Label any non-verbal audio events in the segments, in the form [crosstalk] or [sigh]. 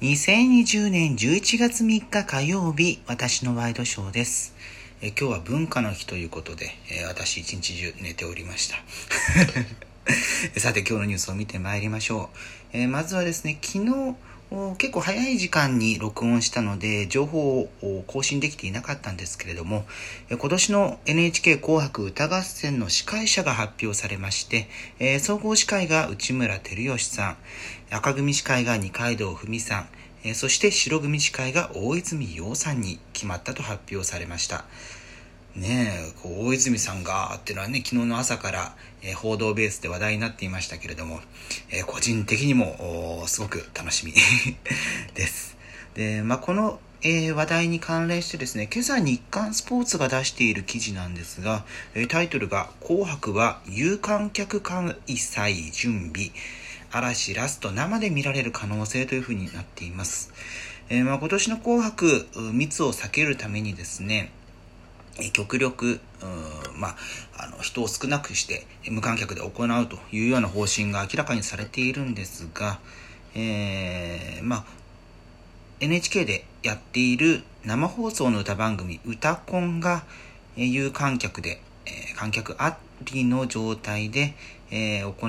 2020年11月3日火曜日、私のワイドショーです。え今日は文化の日ということで、え私一日中寝ておりました。[laughs] さて今日のニュースを見てまいりましょう。えまずはですね、昨日、結構早い時間に録音したので情報を更新できていなかったんですけれども今年の NHK 紅白歌合戦の司会者が発表されまして総合司会が内村照義さん赤組司会が二階堂ふみさんそして白組司会が大泉洋さんに決まったと発表されました。ねえ、こう大泉さんがっていうのはね、昨日の朝から、えー、報道ベースで話題になっていましたけれども、えー、個人的にもすごく楽しみ [laughs] です。で、まあ、この、えー、話題に関連してですね、今朝日刊スポーツが出している記事なんですが、えタイトルが、紅白は有観客開催準備、嵐ラスト生で見られる可能性というふうになっています。えまあ、今年の紅白、密を避けるためにですね、極力、うんまあ、あの人を少なくして無観客で行うというような方針が明らかにされているんですが、えー、まあ、NHK でやっている生放送の歌番組「歌コン」が有観客で、えー、観客ありの状態で、えー、行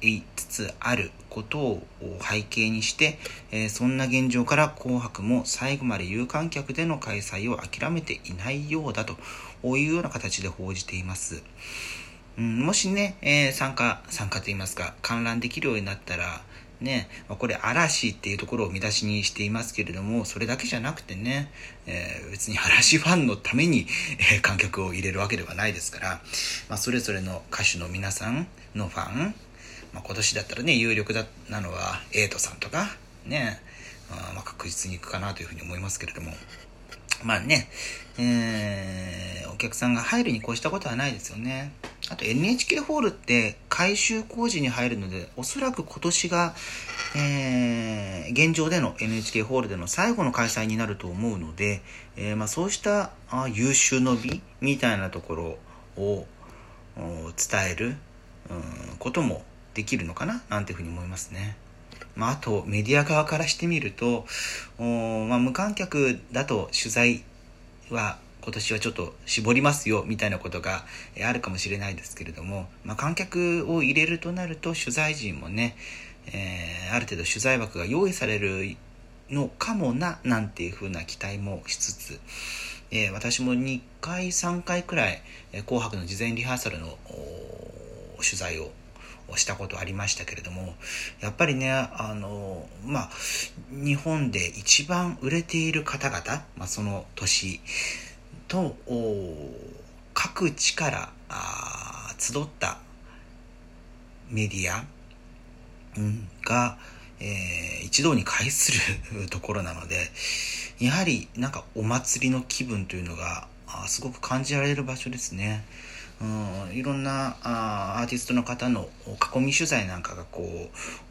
いつつあることを背景にして、えー、そんな現状から紅白も最後まで有観客での開催を諦めていないようだというような形で報じています。うん、もしね、えー、参加、参加といいますか、観覧できるようになったら、ね、これ嵐っていうところを見出しにしていますけれども、それだけじゃなくてね、えー、別に嵐ファンのために、えー、観客を入れるわけではないですから、まあ、それぞれの歌手の皆さんのファン、まあ、今年だったらね、有力だなのは、エイトさんとか、ね、あまあ、確実に行くかなというふうに思いますけれども、まあね、えー、お客さんが入るに越したことはないですよね。あと NHK ホールって改修工事に入るので、おそらく今年が、えー、現状での NHK ホールでの最後の開催になると思うので、えー、まあ、そうしたあ優秀の美みたいなところを伝える、うん、こともできるのかな？なんていうふうに思いますね。まあ、あとメディア側からしてみるとお、まあ、無観客だと取材は今年はちょっと絞りますよみたいなことがあるかもしれないですけれども、まあ、観客を入れるとなると取材陣もね、えー、ある程度取材枠が用意されるのかもななんていうふうな期待もしつつ、えー、私も2回3回くらい「紅白」の事前リハーサルの取材ををしたことありましたけれどもやっぱりねあのまあ日本で一番売れている方々、まあ、その年と各地から集ったメディア、が、えー、一堂に会する [laughs] ところなのでやはりなんかお祭りの気分というのがあすごく感じられる場所ですね。うん、いろんなあアーティストの方の囲み取材なんかがこ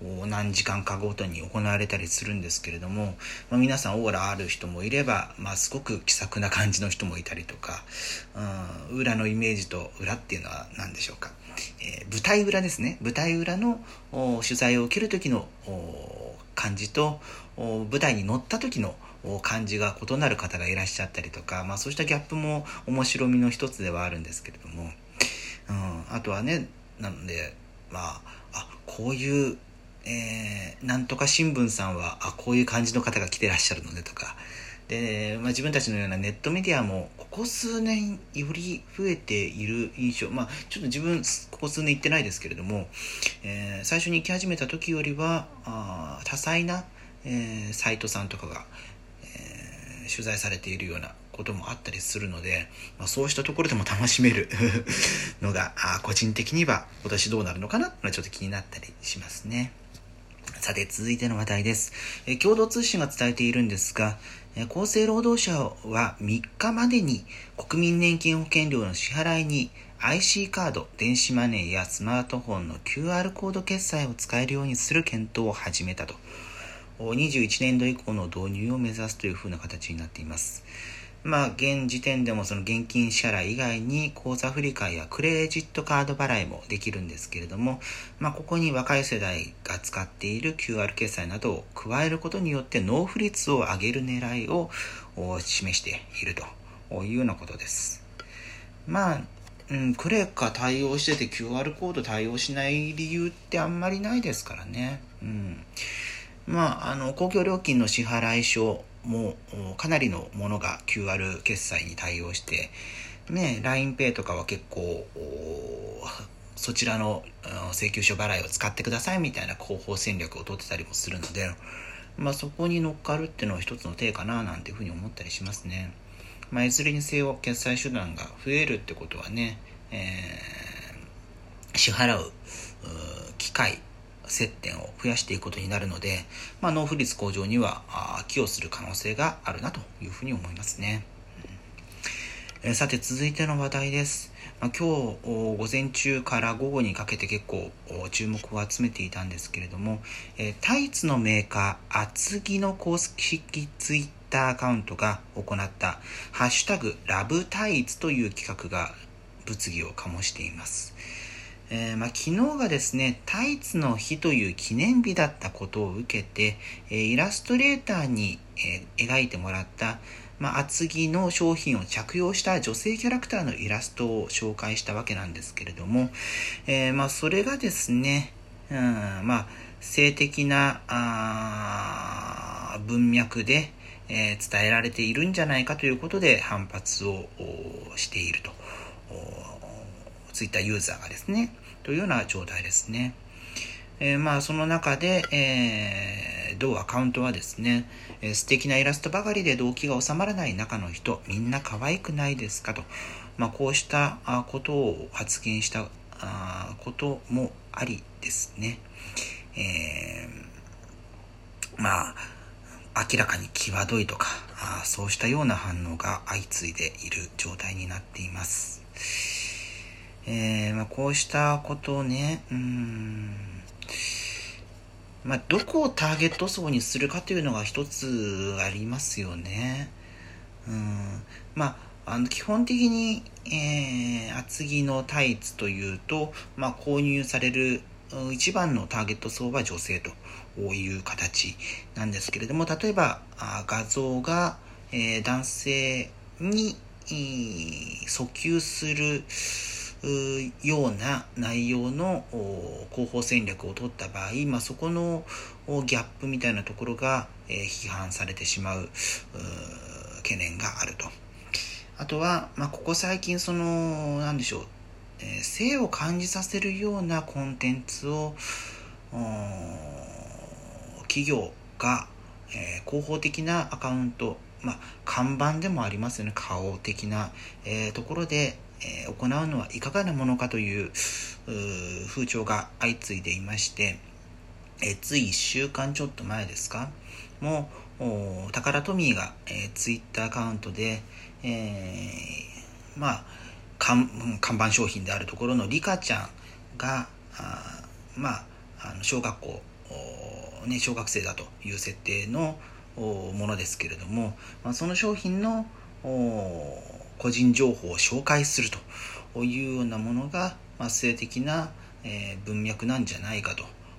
う何時間かごとに行われたりするんですけれども、まあ、皆さんオーラある人もいれば、まあ、すごく気さくな感じの人もいたりとか、うん、裏のイメージと裏っていうのは何でしょうか、えー、舞台裏ですね舞台裏の取材を受ける時の感じと舞台に乗った時の感じが異なる方がいらっしゃったりとか、まあ、そうしたギャップも面白みの一つではあるんですけれども、うん、あとはねなのでまああこういう、えー、なんとか新聞さんはあこういう感じの方が来てらっしゃるのでとかで、まあ、自分たちのようなネットメディアもここ数年より増えている印象まあちょっと自分ここ数年行ってないですけれども、えー、最初に行き始めた時よりはあ多彩な、えー、サイトさんとかが取材されているようなこともあったりするので、まあ、そうしたところでも楽しめる [laughs] のがあ個人的には今年どうなるのかなちょっと気になったりしますね。さて続いての話題です。え共同通信が伝えているんですが、厚生労働省は3日までに国民年金保険料の支払いに IC カード、電子マネーやスマートフォンの QR コード決済を使えるようにする検討を始めたと。21年度以降の導入を目指すというふうな形になっています。まあ、現時点でもその現金支払い以外に口座振替やクレジットカード払いもできるんですけれども、まあ、ここに若い世代が使っている QR 決済などを加えることによって納付率を上げる狙いを示しているというようなことです。まあ、うん、クレカ対応してて QR コード対応しない理由ってあんまりないですからね。うん。まあ、あの、公共料金の支払い書もかなりのものが QR 決済に対応して、ね、LINEPay とかは結構、そちらの請求書払いを使ってくださいみたいな広報戦略を取ってたりもするので、まあ、そこに乗っかるっていうのは一つの手かななんていうふうに思ったりしますね。まあ、いずれにせよ決済手段が増えるってことはね、えー、支払う機会接点を増やしていくことになるので、まあ、納付率向上には寄与する可能性があるなというふうに思いますね。えさて続いての話題です。まあ、今日午前中から午後にかけて結構注目を集めていたんですけれども、えタイツのメーカー厚木の公式ツイッターアカウントが行ったハッシュタグラブタイツという企画が物議を醸しています。えー、まあ、昨日がですね、タイツの日という記念日だったことを受けて、えー、イラストレーターに、えー、描いてもらった、まあ、厚着の商品を着用した女性キャラクターのイラストを紹介したわけなんですけれども、えまあ、それがですね、うん、まあ、性的なあ文脈で、え伝えられているんじゃないかということで反発をしていると。ツイッターユーザーがですね、というような状態ですね。えー、まあその中で、えー、同アカウントはですね、えー、素敵なイラストばかりで動機が収まらない中の人、みんな可愛くないですかと、まあ、こうしたことを発言したこともありですね。えー、まあ、明らかに際どいとかあ、そうしたような反応が相次いでいる状態になっています。えー、まあ、こうしたことをね、うん、まあ、どこをターゲット層にするかというのが一つありますよね。うん、まあ、あの基本的に、えー、厚着のタイツというと、まあ、購入される一番のターゲット層は女性という形なんですけれども、例えば画像が、えー、男性に、訴求する、ような内容の広報戦略を取った場合、まあ、そこのギャップみたいなところが、え批判されてしまう懸念があると。あとは、まあ、ここ最近その、なんでしょう、え性を感じさせるようなコンテンツを企業が、え、広報的なアカウント、まあ、看板でもありますよね顔的な、えー、ところで、え、行うのはいかがなものかという風潮が相次いでいまして、え、つい1週間ちょっと前ですか？もうタカラトミーが、え、ツイッターアカウントで、えー、まあ看板商品であるところのリカちゃんがあまああの小学校、ね、小学生だという設定のものですけれども、まあ、その商品の個人情報を紹介するというようなものが、ま、性的な、え、文脈なんじゃないか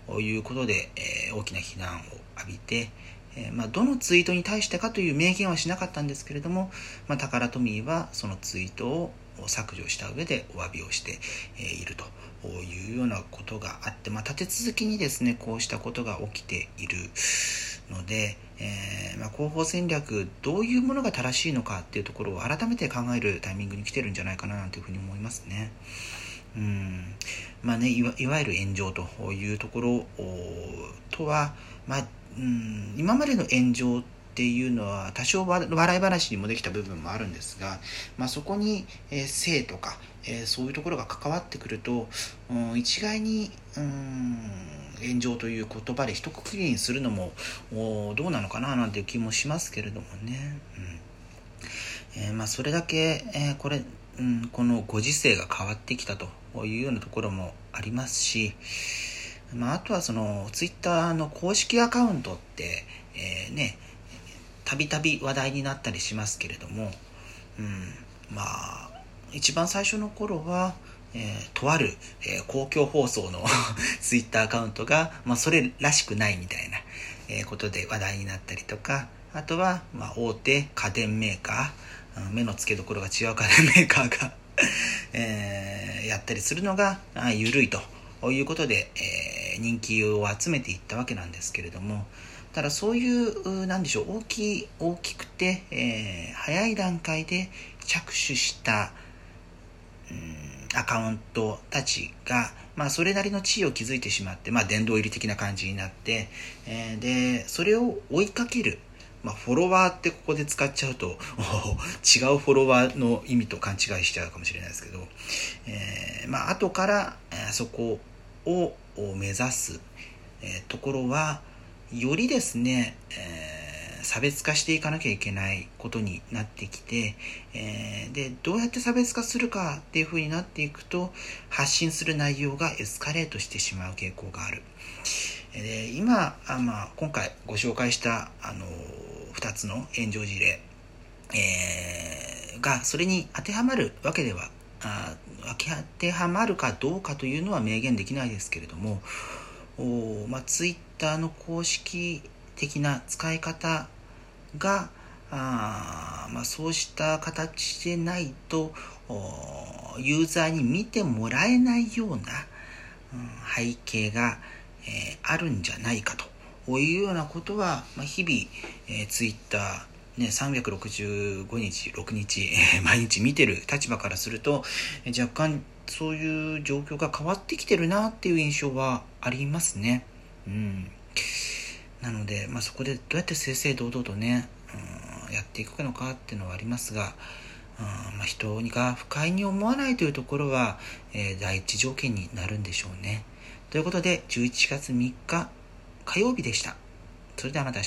ということで、え、大きな非難を浴びて、え、まあ、どのツイートに対してかという明言はしなかったんですけれども、まあ、タカラトミーはそのツイートを削除した上でお詫びをしているというようなことがあって、まあ、立て続けにですねこうしたことが起きているので、えー、まあ、広報戦略どういうものが正しいのかっていうところを改めて考えるタイミングに来てるんじゃないかななんていうふうに思いますね。うんまあね、いわいわゆる炎上というところとは、まあ、うん今までの炎上っていうのは多少笑い話にもできた部分もあるんですが、まあ、そこに、えー、性とか、えー、そういうところが関わってくると、うん、一概にうん炎上という言葉で一括りにするのもどうなのかななんていう気もしますけれどもね。うんえー、まあ、それだけ、え、これ、うん、このご時世が変わってきたというようなところもありますし、まあ、あとはそのツイッターの公式アカウントって、えー、ねたびたび話題になったりしますけれども、うんまあ一番最初の頃はえー、とある、えー、公共放送の [laughs] ツイッターアカウントが、まあ、それらしくないみたいな、えー、ことで話題になったりとかあとは、まあ、大手家電メーカー目の付けどころが違う家電メーカーが [laughs] えー、やったりするのが緩いということで、えー、人気を集めていったわけなんですけれどもただそういうなんでしょう大きい大きくて、えー、早い段階で着手した、うんアカウントたちが、まあ、それなりの地位を築いてしまって、まあ、殿堂入り的な感じになって、えー、でそれを追いかける、まあ、フォロワーってここで使っちゃうと [laughs] 違うフォロワーの意味と勘違いしちゃうかもしれないですけど、えー、まあ後から、え、そこを目指す、え、ところはよりですね、えー差別化していかなきゃいけないことになってきて、えー、でどうやって差別化するかっていうふうになっていくと発信する内容がエスカレートしてしまう傾向がある。で今あ、まあ、今回ご紹介したあの2つの炎上事例、えー、がそれに当てはまるわけではあ当てはまるかどうかというのは明言できないですけれどもお、まあ、ツイッターの公式的な使い方があまあ、そうした形でないとユーザーに見てもらえないような、うん、背景が、えー、あるんじゃないかと。いうようなことは、まあ、日々、えー、ツイッターね、365日、6日、えー、毎日見てる立場からすると、えー、若干そういう状況が変わってきてるなっていう印象はありますね。うん。なので、まあ、そこでどうやって正々堂々とね、うん、やっていくのかっていうのはありますが、うんまあ、人が不快に思わないというところは、えー、第一条件になるんでしょうね。ということで、11月3日火曜日でした。それではまた